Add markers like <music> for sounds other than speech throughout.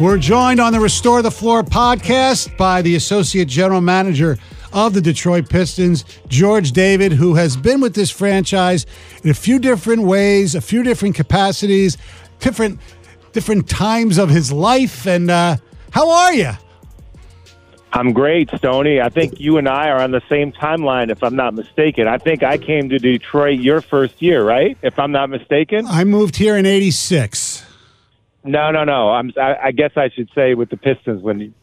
We're joined on the Restore the Floor podcast by the Associate General Manager of the Detroit Pistons, George David, who has been with this franchise in a few different ways, a few different capacities, different different times of his life. And uh, how are you? I'm great, Stoney. I think you and I are on the same timeline, if I'm not mistaken. I think I came to Detroit your first year, right? If I'm not mistaken. I moved here in '86. No, no, no. I'm. I, I guess I should say with the Pistons when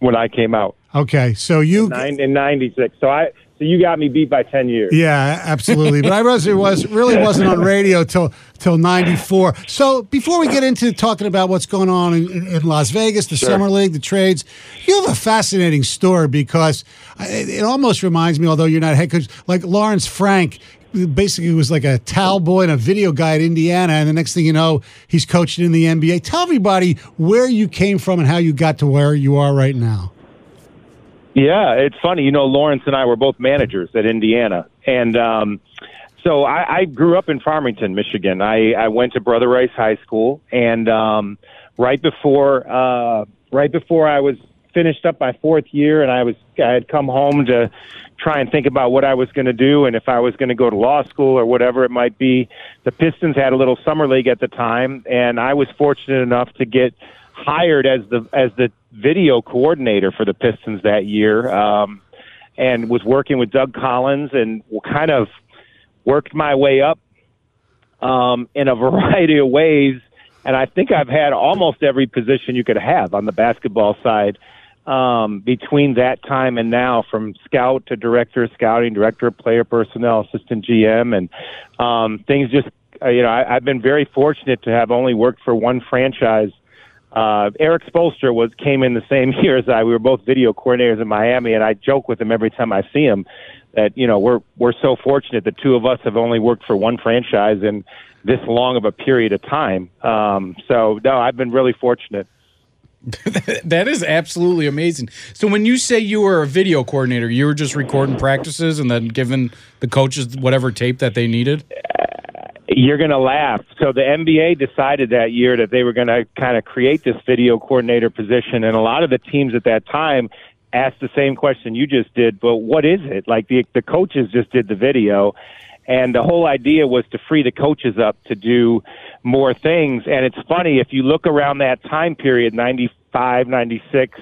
when I came out. Okay, so you Nine, in '96. So I. So you got me beat by ten years. Yeah, absolutely. but I was it was really wasn't on radio till till '94. So before we get into talking about what's going on in, in Las Vegas, the Sure. summer league, the trades, you have a fascinating story because it, it almost reminds me, although you're not head coach, like Lawrence Frank. Basically, was like a towel boy and a video guy at Indiana, and the next thing you know, he's coaching in the NBA. Tell everybody where you came from and how you got to where you are right now. Yeah, it's funny. You know, Lawrence and I were both managers at Indiana, and um, so I, I grew up in Farmington, Michigan. I, I went to Brother Rice High School, and um, right before uh, right before I was finished up my fourth year, and I was I had come home to try and think about what I was going to do and if I was going to go to law school or whatever it might be. The Pistons had a little summer league at the time, and I was fortunate enough to get hired as the as the video coordinator for the Pistons that year, um, and was working with Doug Collins and kind of worked my way up um, in a <laughs> variety of ways. And I think I've had almost every position you could have on the basketball side um, between that time and now, from scout to director of scouting, director of player personnel, assistant GM, and um, things just uh, you know I, I've been very fortunate to have only worked for one franchise. Uh, Erik Spoelstra was came in the same <laughs> year as I. We were both video coordinators in Miami, and I joke with him every time I see him that you know we're we're so fortunate the two of us have only worked for one franchise in this long of a period of time. Um, so no, I've been really fortunate. <laughs> that is absolutely amazing. So when you say you were a video coordinator, you were just recording practices and then giving the coaches whatever tape that they needed. You're going to laugh. So the NBA decided that year that they were going to kind of create this video coordinator position, and a lot of the teams at that time asked the same question you just did. But what is it? Like the the coaches just did the video, and the whole idea was to free the coaches up to do more things. And it's funny if you look around that time period, 95, 96,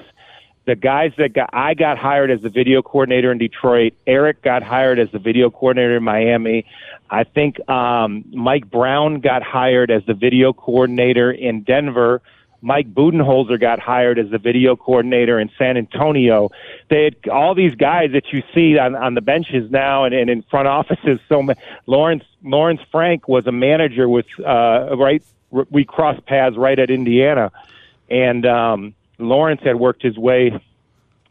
the guys that got I got hired as the video coordinator in Detroit. Eric got hired as the video coordinator in Miami. I think um, Mike Brown got hired as the video coordinator in Denver. Mike Budenholzer got hired as the video coordinator in San Antonio. They had all these guys that you see on, on the benches now and, and in front offices. So Lawrence Lawrence Frank was a manager with uh, right. We crossed paths right at Indiana, and um, Lawrence had worked his way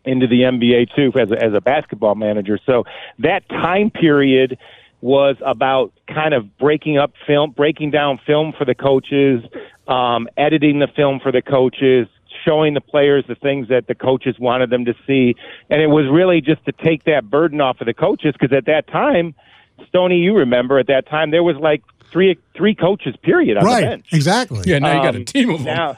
into the NBA too as a, as a basketball manager. So that time period was about kind of breaking up film, breaking down film for the coaches, um, editing the film for the coaches, showing the players the things that the coaches wanted them to see, and it was really just to take that burden off of the coaches because at that time, Stoney, you remember at that time there was like three three coaches period on the Right. bench. Exactly. Yeah, now you got a Um, team of them. Now,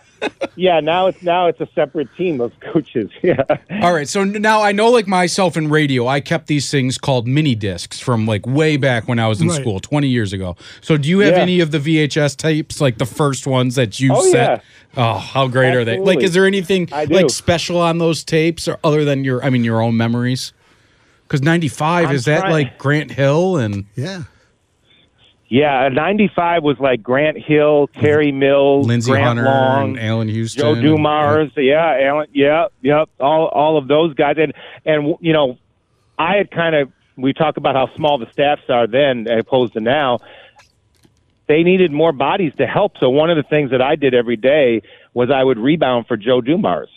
yeah, now it's now it's a separate team of coaches. <laughs> Yeah. All right, so now I know, like myself in radio, I kept these things called mini discs from like way back when I was in Right. school, twenty years ago. So, do you have Yeah. any of the VHS tapes, like the first ones that you Oh, set? yeah. Oh, how great are they? Like, is there anything like special on those tapes, or other than your, I mean, your own memories? Because ninety five I'm is that like Grant Hill and Yeah. Yeah, '95 was like Grant Hill, Terry Mills, Lindsey Grant Hunter Long, Allan Houston, Joe and- Dumars. Yeah, Allan. Yeah, yep. All all of those guys, and and you know, I had kind of we talk about how small the staffs are then as opposed to now. They needed more bodies to help. So one of the things that I did every day was I would rebound for Joe Dumars.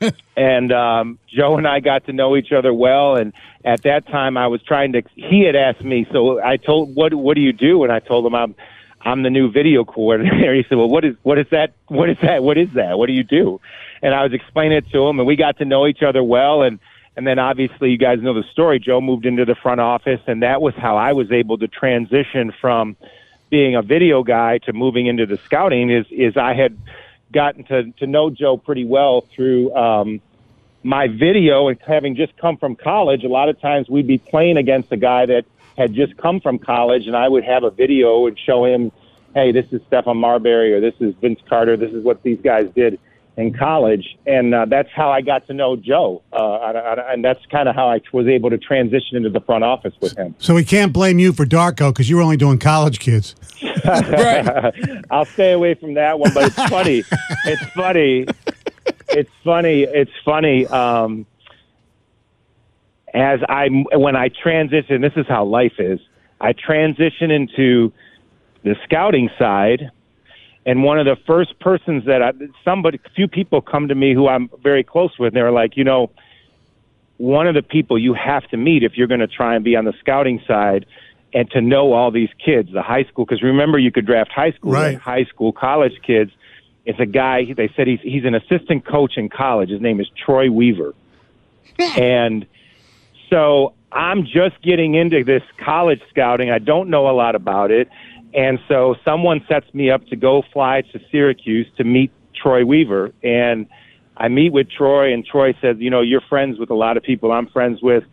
<laughs> and um, Joe and I got to know each other well. And at that time, I was trying to. He had asked me, so I told, "What What do you do?" And I told him, "I'm I'm the new video coordinator." <laughs> He said, "Well, what is what is that? What is that? What is that? What do you do?" And I was explaining it to him, and we got to know each other well. And and then obviously, you guys know the story. Joe moved into the front office, and that was how I was able to transition from being a video guy to moving into the scouting. Is is I had gotten to to know Joe pretty well through. Um, my video and having just come from college, a lot of times we'd be playing against a guy that had just come from college, and I would have a video and show him, hey, this is Stephon Marbury or this is Vince Carter. This is what these guys did in college, and uh, that's how I got to know Joe, uh, and, and that's kind of how I was able to transition into the front office with him. So we can't blame you for Darko because you were only doing college kids. <laughs> I'll stay away from that one, but it's funny. <laughs> it's funny. It's funny. It's funny. Um, as I when I transition, this is how life is. I transition into the scouting side, and one of the first persons that I, somebody, a few people come to me who I'm very close with. And they're like, you know, one of the people you have to meet if you're going to try and be on the scouting side and to know all these kids, the high school, because remember you could draft high school, Right. high school, college kids. It's a guy. They said he's he's an assistant coach in college. His name is Troy Weaver, <laughs> and so I'm just getting into this college scouting. I don't know a lot about it, and so someone sets me up to go fly to Syracuse to meet Troy Weaver, and I meet with Troy, and Troy says, you know, you're friends with a lot of people I'm friends with.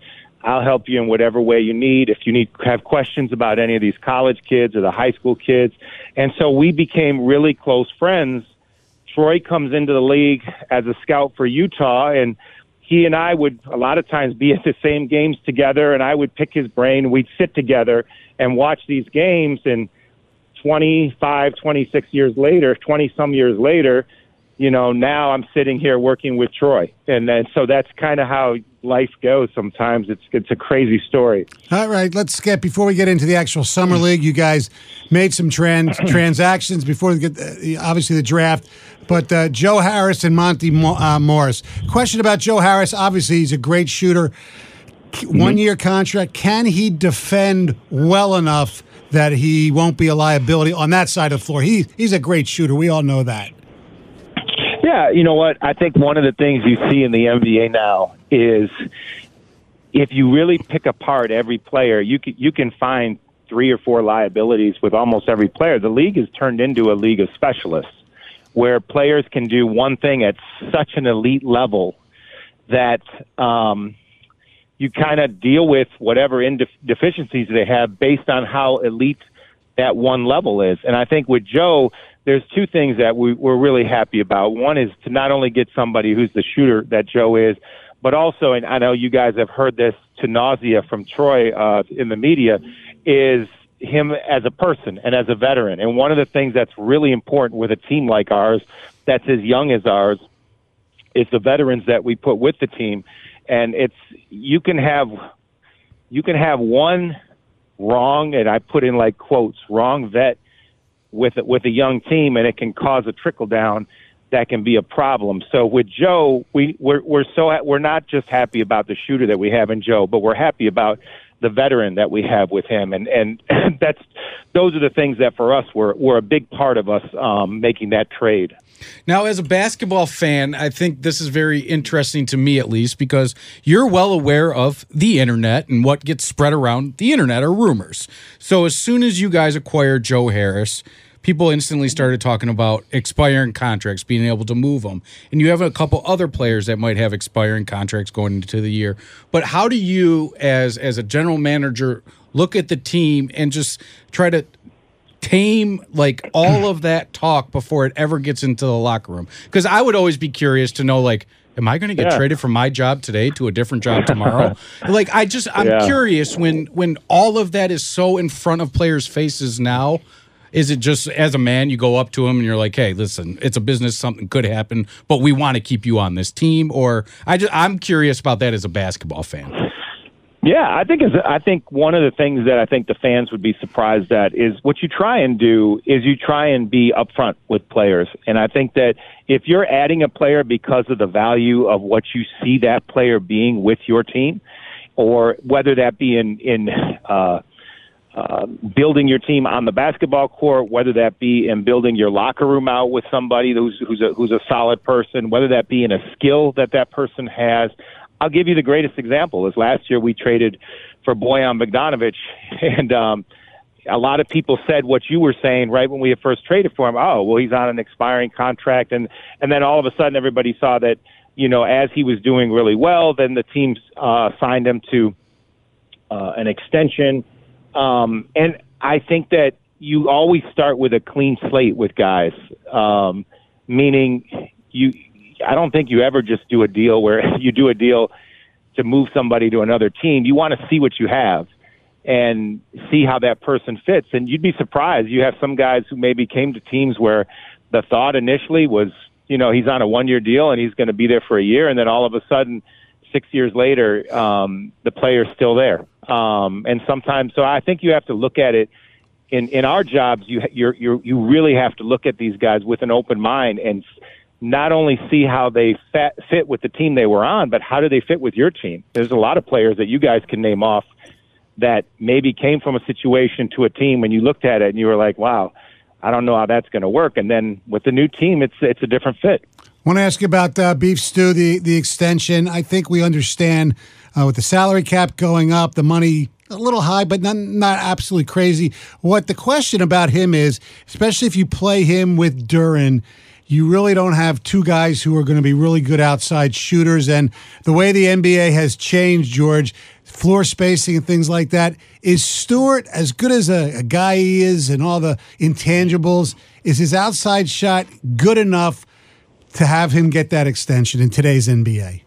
I'll help you in whatever way you need. If you need have questions about any of these college kids or the high school kids, and so we became really close friends. Troy comes into the league as a scout for Utah, and he and I would a lot of times be at the same games together, and I would pick his brain. We'd sit together and watch these games, and 25, 26 years later, 20 some years later, you know, now I'm sitting here working with Troy, and then so that's kind of how life goes. Sometimes it's it's a crazy story. All right, let's get before we get into the actual summer league. You guys made some trans <clears throat> transactions before we get uh, obviously the draft, but uh, Joe Harris and Monte Mo- uh, Morris. Question about Joe Harris. Obviously, he's a great shooter. One year contract. Can he defend well enough that he won't be a liability on that side of the floor? He he's a great shooter. We all know that. Yeah, you know what? I think one of the things you see in the NBA now is if you really pick apart every player, you can you can find three or four liabilities with almost every player. The league has turned into a league of specialists where players can do one thing at such an elite level that um, you kind of deal with whatever indef- deficiencies they have based on how elite that one level is. And I think with Joe, there's two things that we, we're really happy about. One is to not only get somebody who's the shooter that Joe is, but also, and I know you guys have heard this to nausea from Troy uh, in the media, is him as a person and as a veteran. And one of the things that's really important with a team like ours, that's as young as ours, is the veterans that we put with the team. And it's you can have you can have one wrong, and I put in like quotes, wrong vet with with a young team, and it can cause a trickle down that can be a problem. So with Joe, we we're we're so we're not just happy about the shooter that we have in Joe, but we're happy about the veteran that we have with him, and and <laughs> that's those are the things that for us were were a big part of us um, making that trade. Now, as a basketball fan, I think this is very interesting to me, at least, because you're well aware of the internet and what gets spread around the internet are rumors. So, as soon as you guys acquire Joe Harris, people instantly started talking about expiring contracts, being able to move them. And you have a couple other players that might have expiring contracts going into the year. But how do you, as as a general manager, look at the team and just try to tame like all of that talk before it ever gets into the locker room? Because I would always be curious to know, like, am I going to get Yeah. traded from my job today to a different job <laughs> tomorrow? like, I just I'm Yeah. curious when when all of that is so in front of players' faces now. Is it just as a man you go up to him and you're like, "Hey, listen, it's a business. Something could happen, but we want to keep you on this team." Or I just I'm curious about that as a basketball fan. Yeah, I think is I think one of the things that I think the fans would be surprised at is what you try and do is you try and be upfront with players. And I think that if you're adding a player because of the value of what you see that player being with your team, or whether that be in in uh, uh, building your team on the basketball court, whether that be in building your locker room out with somebody who's who's a who's a solid person, whether that be in a skill that that person has. I'll give you the greatest example. Is last year we traded for Bojan Bogdanovic, <laughs> and um, a lot of people said what you were saying right when we first traded for him. Oh, well, he's on an expiring contract, and and then all of a sudden everybody saw that you know as he was doing really well, then the team uh, signed him to uh, an extension. Um, and I think that you always start with a clean slate with guys, um, meaning you. I don't think you ever just do a deal where <laughs> you do a deal to move somebody to another team. You want to see what you have and see how that person fits. And you'd be surprised. You have some guys who maybe came to teams where the thought initially was, you know, he's on a one year deal and he's going to be there for a year. And then all of a sudden, six years later, um, the player's still there. Um, and sometimes, so I think you have to look at it in, in our jobs. You, you're, you're, you really have to look at these guys with an open mind and not only see how they fit, fit with the team they were on, but how do they fit with your team? There's a lot of players that you guys can name off that maybe came from a situation to a team when you looked at it and you were like, wow, I don't know how that's going to work. And then with the new team, it's it's a different fit. Want to ask you about uh, Beef Stew, the, the extension. I think we understand uh, with the salary cap going up, the money a little high, but not, not absolutely crazy. What the question about him is, especially if you play him with Duren, you really don't have two guys who are going to be really good outside shooters. And the way the NBA has changed, George, floor spacing and things like that, is Stewart as good as a, a guy he is and all the intangibles? Is his outside shot good enough to have him get that extension in today's NBA?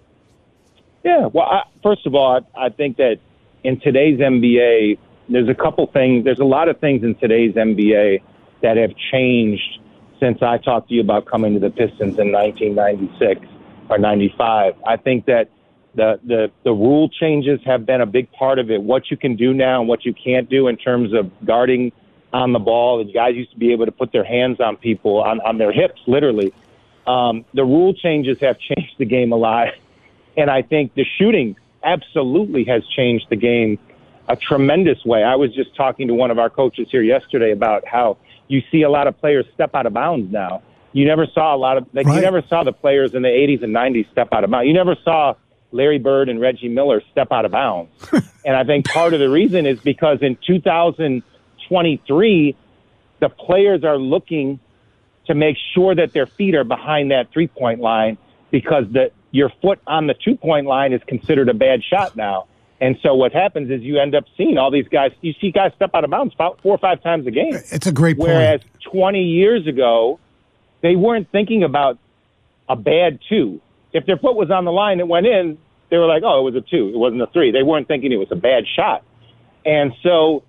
Yeah. Well, I, first of all, I, I think that in today's NBA, there's a couple things. There's a lot of things in today's NBA that have changed since I talked to you about coming to the Pistons in 1996 or 95. I think that the, the, the rule changes have been a big part of it. What you can do now and what you can't do in terms of guarding on the ball. And guys used to be able to put their hands on people, on, on their hips, literally. Um, the rule changes have changed the game a lot. And I think the shooting absolutely has changed the game a tremendous way. I was just talking to one of our coaches here yesterday about how you see a lot of players step out of bounds now. You never saw a lot of like Right. you never saw the players in the 80s and 90s step out of bounds. You never saw Larry Bird and Reggie Miller step out of bounds. <laughs> and I think part of the reason is because in 2023 the players are looking to make sure that their feet are behind that three-point line because the your foot on the two-point line is considered a bad shot now. And so what happens is you end up seeing all these guys. You see guys step out of bounds about four or five times a game. It's a great point. Whereas 20 years ago, they weren't thinking about a bad two. If their foot was on the line it went in, they were like, oh, it was a two. It wasn't a three. They weren't thinking it was a bad shot. And so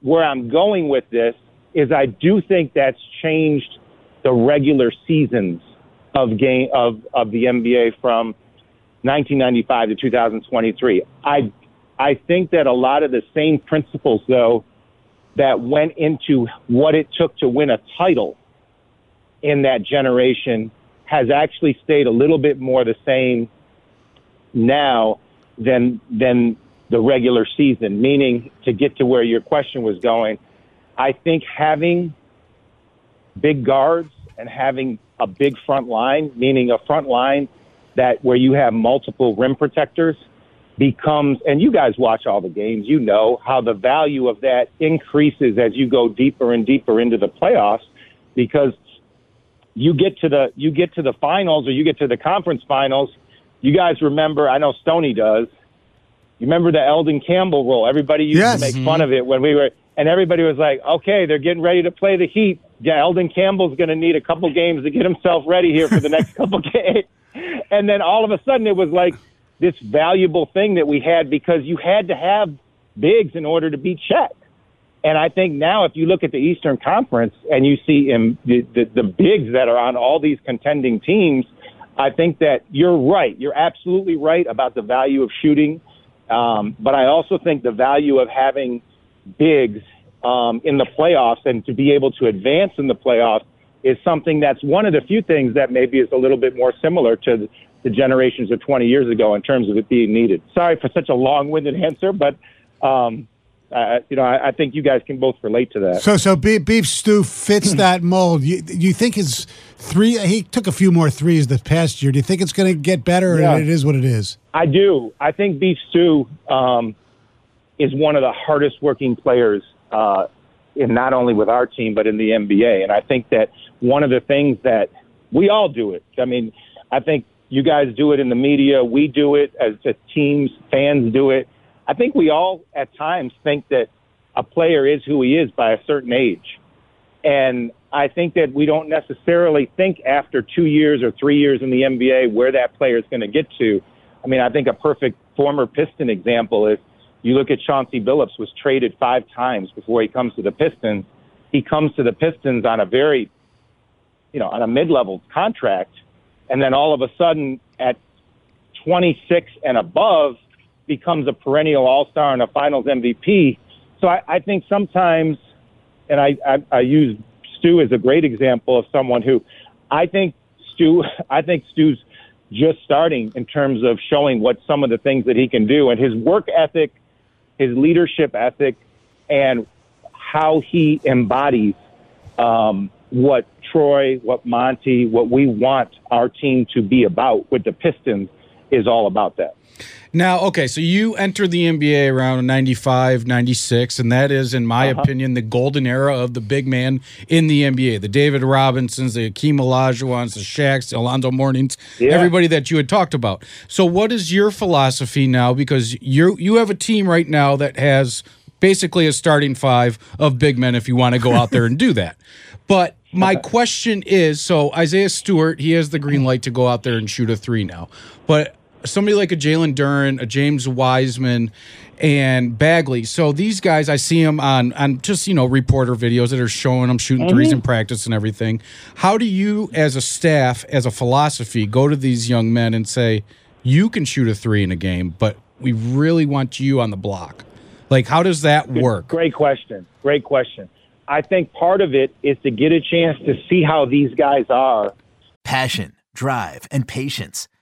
where I'm going with this is I do think that's changed the regular seasons of game of, of the NBA from 1995 to 2023. I I think that a lot of the same principles though that went into what it took to win a title in that generation has actually stayed a little bit more the same now than than the regular season. Meaning, to get to where your question was going, I think having big guards and having a big front line, meaning a front line that where you have multiple rim protectors, becomes, and you guys watch all the games, you know how the value of that increases as you go deeper and deeper into the playoffs because you get to the you get to the finals or you get to the conference finals. You guys remember? I know Stoney does. You remember the Elden Campbell role? Everybody used Yes. to make mm-hmm. fun of it when we were, and everybody was like, "Okay, they're getting ready to play the Heat. Yeah, Elden Campbell's going to need a couple games to get himself ready here for the next <laughs> couple games." And then all of a sudden, it was like this valuable thing that we had because you had to have bigs in order to beat Shaq. And I think now, if you look at the Eastern Conference and you see in the, the, the bigs that are on all these contending teams, I think that you're right. You're absolutely right about the value of shooting. Um, but I also think the value of having bigs um, in the playoffs and to be able to advance in the playoffs is something that's one of the few things that maybe is a little bit more similar to the, the generations of 20 years ago in terms of it being needed. Sorry for such a long-winded <laughs> answer, but um, uh, you know, I, I think you guys can both relate to that. So, so beef, beef stew fits <clears throat> that mold. You, you think his three? He took a few more threes this past year. Do you think it's going to get better, or Yeah. it is what it is? I do. I think Beef Stew um, is one of the hardest working players uh, in not only with our team but in the NBA. And I think that one of the things that we all do it. I mean, I think you guys do it in the media. We do it as, as teams. Fans do it. I think we all at times think that a player is who he is by a certain age. And I think that we don't necessarily think after two years or three years in the NBA where that player is going to get to. I mean, I think a perfect former Piston example is you look at Chauncey Billups was traded five times before he comes to the Pistons. He comes to the Pistons on a very, you know, on a mid-level contract, and then all of a sudden at 26 and above becomes a perennial All-Star and a Finals MVP. So I, I think sometimes and I, I, I use Stu as a great example of someone who I think Stu, <laughs> I think Stu's just starting in terms of showing what some of the things that he can do and his work ethic, his leadership ethic, and how he embodies um, what Troy, what Monty, what we want our team to be about with the Pistons is all about that. Now, okay, so you entered the NBA around 95, 96, and that is, in my Uh-huh. opinion, the golden era of the big man in the NBA. The David Robinsons, the Akeem Olajuwons, the Shaqs, the Alonzo Mournings, Yeah. everybody that you had talked about. So, what is your philosophy now? Because you you have a team right now that has basically a starting five of big men if you want to go out there and do that. <laughs> But my question is so Isaiah Stewart, he has the green light to go out there and shoot a three now. But somebody like a Jalen Duren, a James Wiseman, and Bagley. So these guys, I see them on on just you know reporter videos that are showing them shooting mm-hmm. threes in practice and everything. How do you, as a staff, as a philosophy, go to these young men and say, you can shoot a three in a game, but we really want you on the block? Like, how does that work? Great question. Great question. I think part of it is to get a chance to see how these guys are Passion, drive, and patience.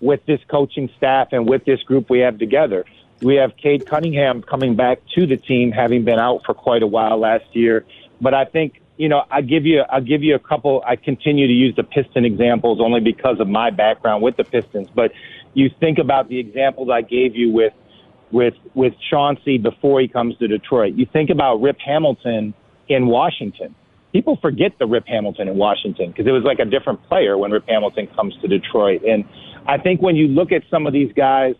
With this coaching staff and with this group we have together. We have Cade Cunningham coming back to the team, having been out for quite a while last year. But I think you know I give you I'll give you a couple. I continue to use the Piston examples only because of my background with the Pistons. But you think about the examples I gave you with with with Chauncey before he comes to Detroit. You think about Rip Hamilton in Washington. People forget the Rip Hamilton in Washington because it was like a different player when Rip Hamilton comes to Detroit. And I think when you look at some of these guys,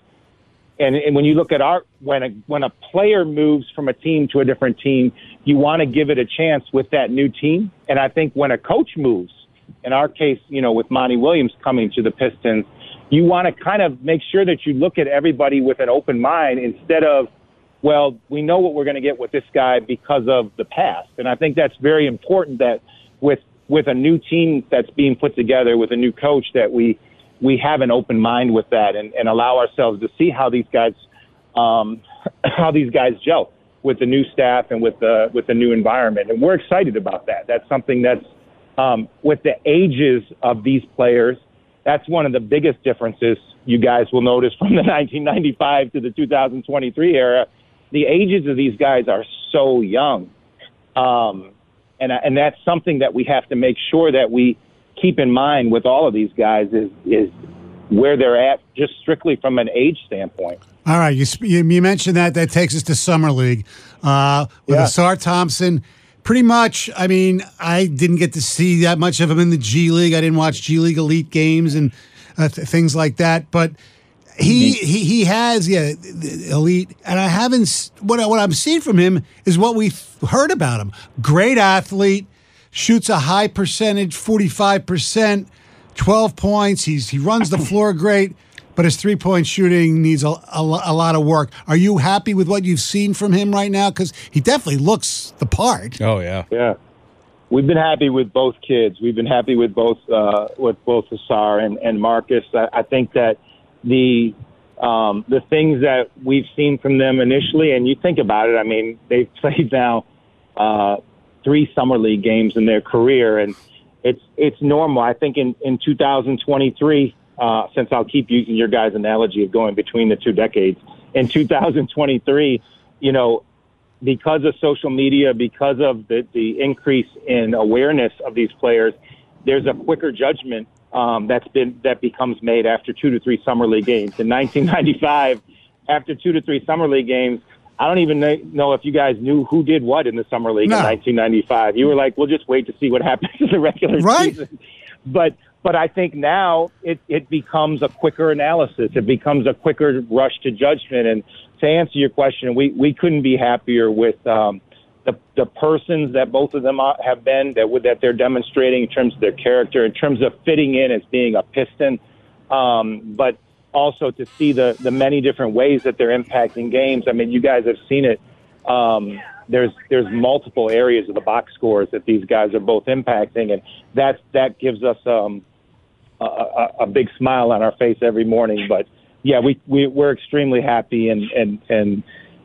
and, and when you look at our when a when a player moves from a team to a different team, you want to give it a chance with that new team. And I think when a coach moves, in our case, you know, with Monty Williams coming to the Pistons, you want to kind of make sure that you look at everybody with an open mind instead of, well, we know what we're going to get with this guy because of the past. And I think that's very important that with with a new team that's being put together with a new coach that we we have an open mind with that and, and allow ourselves to see how these guys um, <clears throat> how these guys gel with the new staff and with the with the new environment. And we're excited about that. That's something that's um, with the ages of these players. That's one of the biggest differences you guys will notice from the <laughs> 1995 to the 2023 era. The ages of these guys are so young, um, and and that's something that we have to make sure that we keep in mind with all of these guys is is where they're at just strictly from an age standpoint. All right, you you, mentioned that. That takes us to summer league uh, with Yeah. Ausar Thompson. Pretty much. I mean, I didn't get to see that much of him in the G League. I didn't watch G League elite games and uh, th- things like that. But he he he has yeah the elite, and I haven't what what I'm seeing from him is what we heard about him. Great athlete, shoots a high percentage, forty five percent, twelve points. He's he runs the floor great, but his three point shooting needs a, a, a lot of work. Are you happy with what you've seen from him right now? Because he definitely looks the part. Oh yeah, Yeah. We've been happy with both kids. We've been happy with both uh, with both Ausar and, and Marcus. I, I think that the um, the things that we've seen from them initially, and you think about it, I mean, they've <laughs> played now uh, three summer league games in their career, and it's it's normal. I think in in 2023, uh, since I'll keep using your guys' analogy of going between the two decades, in 2023, you know, because of social media, because of the, the increase in awareness of these players, there's a quicker judgment um, that's been that becomes made after two to three summer league games. In 1995, after two to three summer league games, I don't even kn- know if you guys knew who did what in the summer league No. in 1995. You were like, "We'll just wait to see what <laughs> happens in the regular Right. season." But but I think now it, it becomes a quicker analysis. It becomes a quicker rush to judgment. And to answer your question, we, we couldn't be happier with um, the the persons that both of them have been that that they're demonstrating in terms of their character, in terms of fitting in as being a Piston, um, but also to see the the many different ways that they're impacting games. I mean, you guys have seen it. Um, there's there's multiple areas of the box scores that these guys are both impacting, and that that gives us um, a, a, a big smile on our face every morning. But yeah, we, we we're extremely happy and and and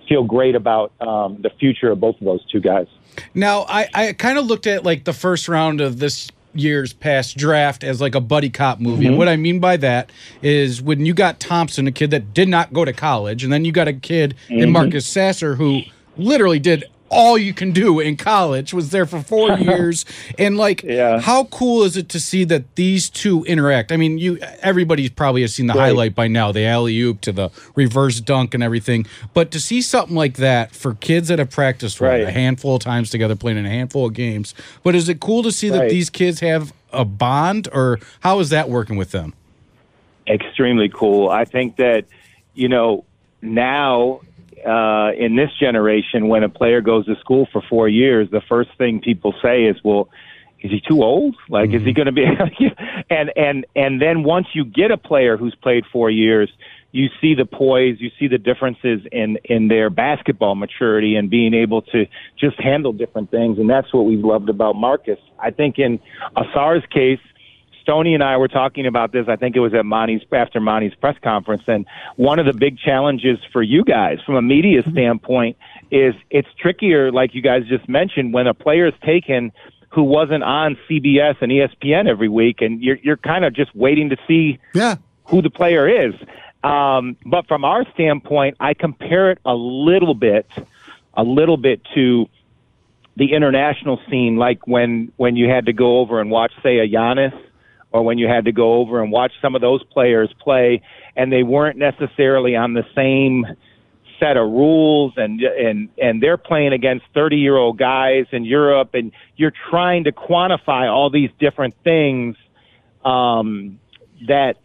feel great about um, the future of both of those two guys. Now, I, I kind of looked at like the first round of this year's past draft as like a buddy cop movie. And Mhm. what I mean by that is when you got Thompson, a kid that did not go to college, and then you got a kid in Mhm. Marcus Sasser who literally did all you can do in college, was there for four <laughs> years. And like how cool is it to see that these two interact? I mean, you everybody probably has seen the Right. highlight by now, the alley oop to the reverse dunk and everything. But to see something like that for kids that have practiced Right. a handful of times together, playing in a handful of games. But is it cool to see that these kids have a bond, or how is that working with them? extremely cool. I think that you know now uh, in this generation, when a player goes to school for four years, the first thing people say is, "Well, is he too old? Like, is he going to be?" <laughs> and and and then once you get a player who's played four years. You see the poise, you see the differences in in their basketball maturity and being able to just handle different things, and that's what we've loved about Marcus. I think in Ausar's case, Stoney and I were talking about this. I think it was at Monty's after Monty's press conference, and one of the big challenges for you guys from a media standpoint is it's trickier, like you guys just mentioned, when a player is taken who wasn't on CBS and ESPN every week, and you're you're kind of just waiting to see yeah. who the player is. Um, but from our standpoint, I compare it a little bit, a little bit to the international scene, like when when you had to go over and watch, say, a Giannis, or when you had to go over and watch some of those players play, and they weren't necessarily on the same set of rules, and and and they're playing against thirty year old guys in Europe, and you're trying to quantify all these different things um, that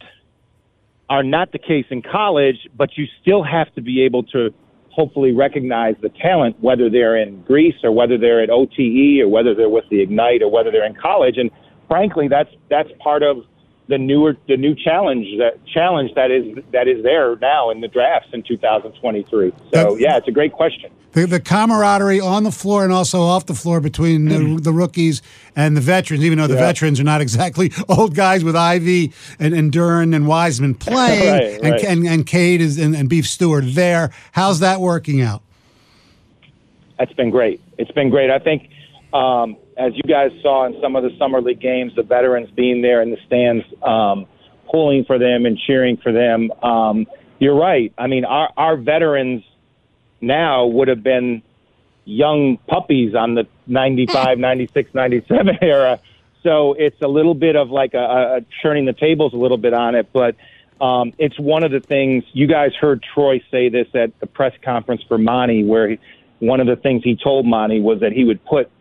are not the case in college, but you still have to be able to hopefully recognize the talent, whether they're in Greece or whether they're at OTE or whether they're with the Ignite or whether they're in college. And frankly, that's that's part of the newer the new challenge that challenge that is that is there now in the drafts in 2023. So yeah, it's a great question. The, the camaraderie on the floor and also off the floor between the, the rookies and the veterans, even though the Yeah. veterans are not exactly <laughs> old guys with Ivey and, and Duren and Wiseman <laughs> playing, Right, and, right. and and Cade is and, and Beef Stewart there. How's that working out? That's been great. It's been great. I think, um, as you guys saw in some of the summer league games, the veterans being there in the stands, um, pulling for them and cheering for them. Um, you're right. I mean, our our veterans now would have been young puppies on the 95, <laughs> 96, 97 <laughs> era. So it's a little bit of like a, a churning the tables a little bit on it, but um, it's one of the things you guys heard Troy say this at the press conference for Monty, where he, one of the things he told Monty was that he would put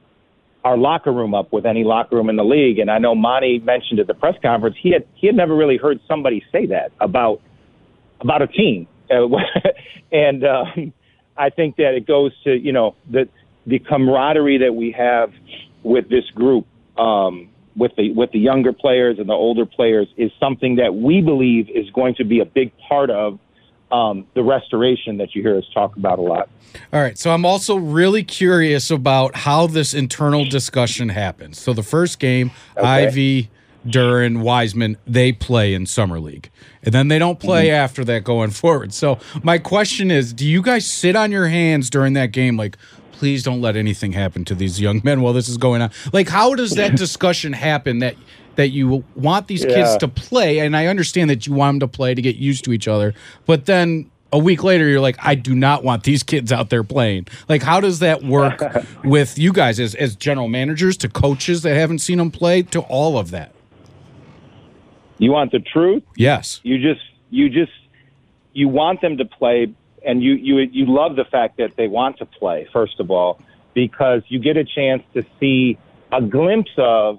our locker room up with any locker room in the league. And I know Monty mentioned at the press conference he had he had never really heard somebody say that about about a team, <laughs> and um, I think that it goes to you know the the camaraderie that we have with this group, um, with the with the younger players and the older players, is something that we believe is going to be a big part of um, the restoration that you hear us talk about a lot. All right. So I'm also really curious about how this internal discussion happens. So the first game, Ivey, Duren, Wiseman, they play in summer league, and then they don't play after that going <laughs> forward. So my question is, do you guys sit on your hands during that game, like? Please don't let anything happen to these young men while this is going on. Like, how does that <laughs> discussion happen? That that you want these kids to play, and I understand that you want them to play to get used to each other, but then a week later you're like i do not want these kids out there playing like how does that work <laughs> with you guys as, as general managers to coaches that haven't seen them play to all of that You want the truth? yes You just you just you want them to play, and you you you love the fact that they want to play. First of all, because you get a chance to see a glimpse of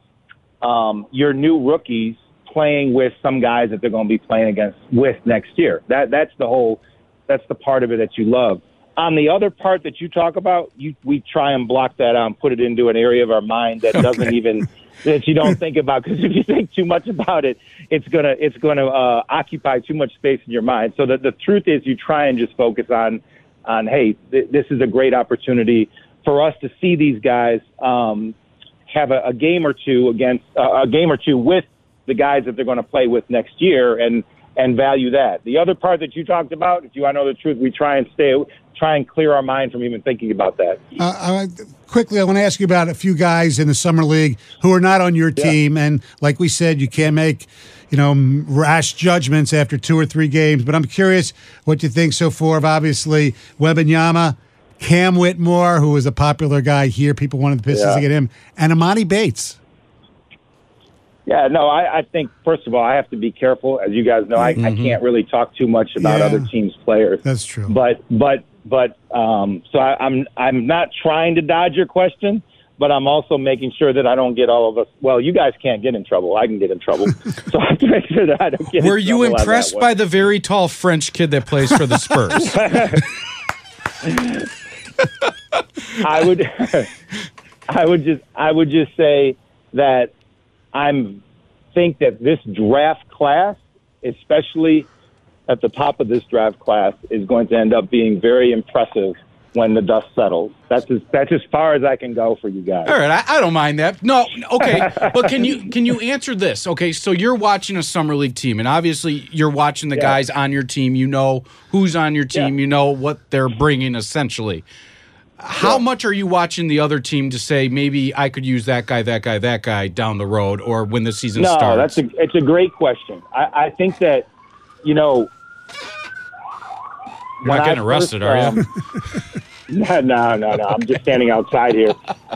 um, your new rookies playing with some guys that they're going to be playing against with next year. That that's the whole that's the part of it that you love. On the other part that you talk about, you we try and block that out and put it into an area of our mind that doesn't even that you don't think about because if you think too much about it, it's gonna it's gonna uh, occupy too much space in your mind. So the the truth is, you try and just focus on on hey, th- this is a great opportunity for us to see these guys um, have a, a game or two against uh, a game or two with the guys that they're going to play with next year and and value that. The other part that you talked about, if you want to know the truth, we try and stay try and clear our mind from even thinking about that. Uh, uh, quickly, I want to ask you about a few guys in the summer league who are not on your Yeah. team, and like we said, you can't make you know rash judgments after two or three games. But I'm curious what you think so far of obviously Wembanyama, Cam Whitmore, who was a popular guy here. People wanted the Pistons Yeah. to get him, and Amani Bates. Yeah, no, I, I think first of all, I have to be careful. As you guys know, I, I can't really talk too much about Yeah. other teams' players. That's true. But but but um, so I, I'm I'm not trying to dodge your question, but I'm also making sure that I don't get all of us. Well, you guys can't get in trouble. I can get in trouble, <laughs> so I have to make sure that I don't get. Were in you trouble on that impressed by the very tall French kid that plays for the Spurs? <laughs> <laughs> <laughs> I would I would just I would just say that I'm think that this draft class, especially at the top of this draft class, is going to end up being very impressive when the dust settles. That's as that's as far as I can go for you guys. All right, I, I don't mind that. No, okay, but can you can you answer this? Okay, so you're watching a summer league team, and obviously you're watching the Yeah. guys on your team. You know who's on your team. You know what they're bringing. Essentially, how much are you watching the other team to say maybe I could use that guy, that guy, that guy down the road, or when the season no, starts? that's a it's a great question. I, I think that you know. You're not getting arrested, first, are you? um, <laughs> no, no, no, no. I'm just standing outside here.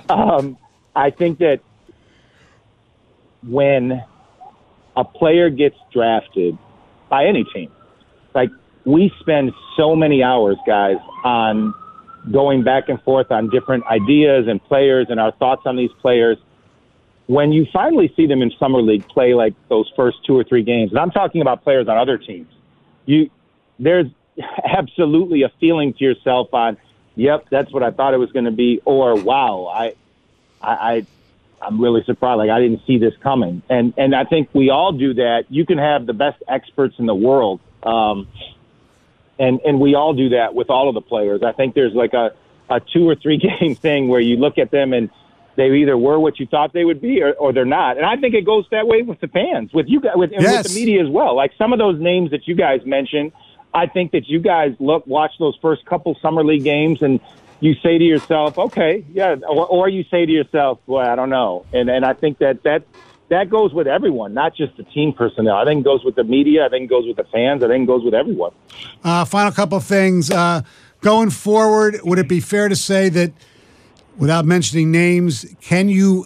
Um, I think that when a player gets drafted by any team, like we spend so many hours, guys, on going back and forth on different ideas and players and our thoughts on these players. When you finally see them in summer league play like those first two or three games, and I'm talking about players on other teams, you there's <laughs> absolutely a feeling to yourself on, yep, that's what I thought it was going to be, or wow, I, I, I, I'm really surprised. Like I didn't see this coming, and and I think we all do that. You can have the best experts in the world, um, and and we all do that with all of the players. I think there's like a a two or three <laughs> game thing where you look at them and they either were what you thought they would be or, or they're not. And I think it goes that way with the fans, with you guys, with, and with the media as well. Like some of those names that you guys mentioned, I think that you guys look watch those first couple summer league games and you say to yourself, okay, yeah, or, or you say to yourself, boy, I don't know. And and I think that that that goes with everyone, not just the team personnel. I think it goes with the media. I think it goes with the fans. I think it goes with everyone. Uh, final couple of things. Uh, going forward, would it be fair to say that, without mentioning names, can you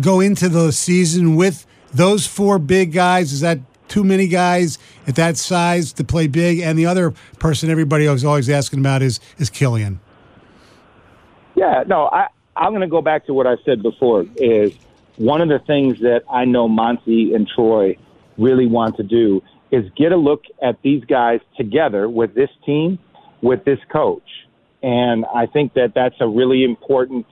go into the season with those four big guys? Is that too many guys at that size to play big? And the other person everybody is always asking about is is Killian. Yeah, no, I, I'm going to go back to what I said before. Is one of the things that I know Monty and Troy really want to do is get a look at these guys together with this team, with this coach, and I think that that's a really important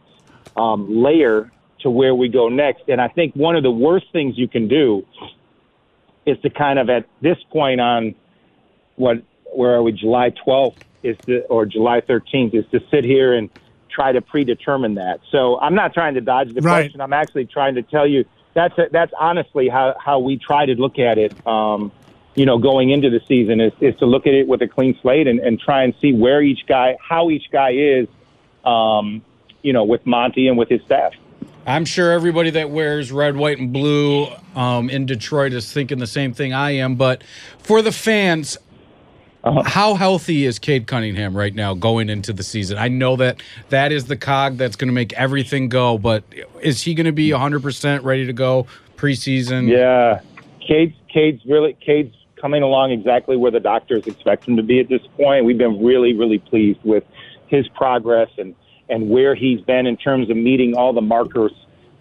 um, layer to where we go next. And I think one of the worst things you can do is to kind of at this point on what where are we July 12th is to or July 13th is to sit here and try to predetermine that. So I'm not trying to dodge the Right. question. I'm actually trying to tell you that's that's honestly how how we try to look at it. Um, you know, going into the season is, is to look at it with a clean slate and, and try and see where each guy, how each guy is, um, you know, with Monty and with his staff. I'm sure everybody that wears red, white, and blue um, in Detroit is thinking the same thing I am. But for the fans, Uh-huh. how healthy is Cade Cunningham right now going into the season? I know that that is the cog that's going to make everything go, but is he going to be 100% ready to go preseason? Yeah, Cade's Cade's really Cade's coming along exactly where the doctors expect him to be at this point. We've been really, really pleased with his progress and and where he's been in terms of meeting all the markers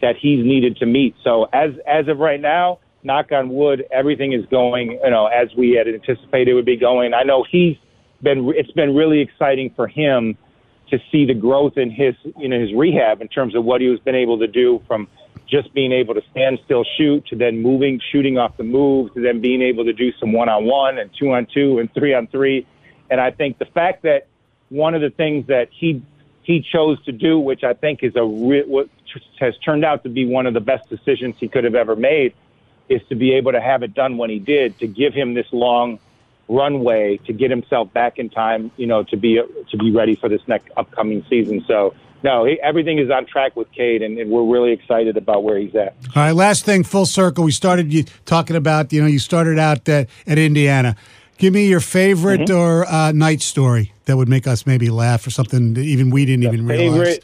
that he's needed to meet. So as as of right now, knock on wood, everything is going you know as we had anticipated it would be going. I know he's been it's been really exciting for him to see the growth in his you know his rehab in terms of what he was been able to do from just being able to stand still shoot to then moving shooting off the move to then being able to do some one on one and two on two and three on three and I think the fact that one of the things that he he chose to do which I think is a re- what has turned out to be one of the best decisions he could have ever made is to be able to have it done when he did to give him this long runway to get himself back in time, you know, to be to be ready for this next upcoming season. So no, he, everything is on track with Cade, and, and, we're really excited about where he's at. All right, last thing, full circle. We started you talking about, you know, you started out at, at Indiana. Give me your favorite mm-hmm. or uh, Knight story that would make us maybe laugh or something that even we didn't the even favorite, realize.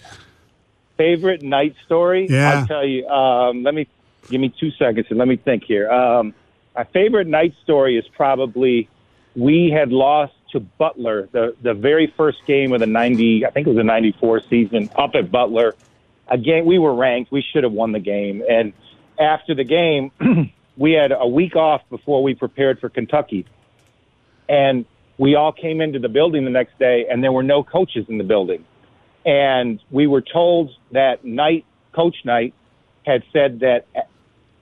Favorite Knight story? Yeah. I'll tell you. Um, let me give me two seconds and let me think here. Um, my favorite Knight story is probably we had lost to Butler the the very first game of the ninety I think it was the ninety four season up at Butler. Again, we were ranked. We should have won the game. And after the game, <clears throat> we had a week off before we prepared for Kentucky, and we all came into the building the next day, and there were no coaches in the building. And we were told that night, Coach Knight had said that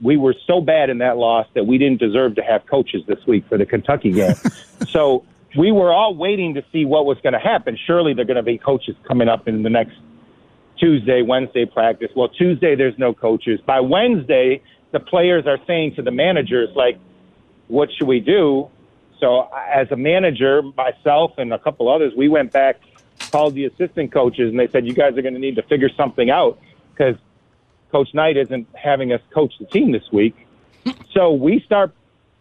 we were so bad in that loss that we didn't deserve to have coaches this week for the Kentucky game. <laughs> so we were all waiting to see what was going to happen. Surely they're going to be coaches coming up in the next Tuesday, Wednesday practice. Well, Tuesday there's no coaches. By Wednesday, the players are saying to the managers like, "What should we do?" So as a manager, myself and a couple others, we went back, called the assistant coaches, and they said, "You guys are going to need to figure something out because Coach Knight isn't having us coach the team this week. so we start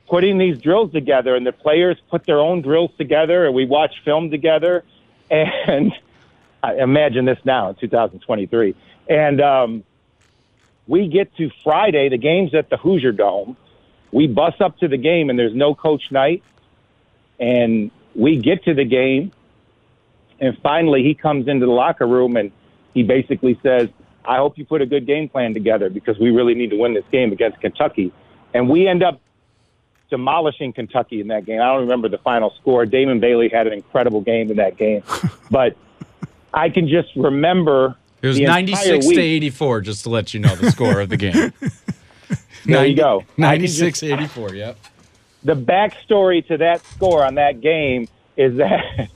putting these drills together, and the players put their own drills together, and we watch film together. And <laughs> I imagine this now in 2023. And um, we get to Friday, the game's at the Hoosier Dome. We bus up to the game, and there's no Coach Knight. And we get to the game, and finally he comes into the locker room and he basically says, I hope you put a good game plan together because we really need to win this game against Kentucky. And we end up demolishing Kentucky in that game. I don't remember the final score. Damon Bailey had an incredible game in that game. <laughs> but I can just remember it was 96 to 84 just to let you know the score of the game. <laughs> there 90, you go. 96 84, yep. The backstory to that score on that game is that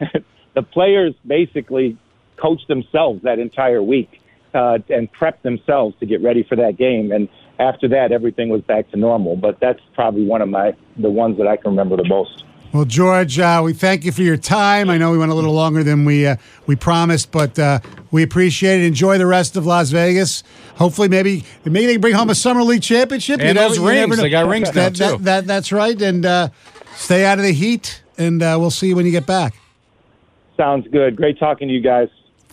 <laughs> the players basically coached themselves that entire week uh, and prep themselves to get ready for that game. And after that, everything was back to normal. But that's probably one of my the ones that I can remember the most. Well, George, uh, we thank you for your time. I know we went a little longer than we uh, we promised, but uh, we appreciate it. Enjoy the rest of Las Vegas. Hopefully, maybe maybe they can bring home a summer league championship. And you those rings, they got rings that, now too. That, that, that's right. And uh, stay out of the heat. And uh, we'll see you when you get back. Sounds good. Great talking to you guys.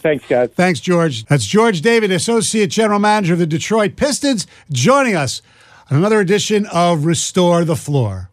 Thanks, guys. Thanks, George. That's George David, Associate General Manager of the Detroit Pistons, joining us on another edition of Restore the Floor.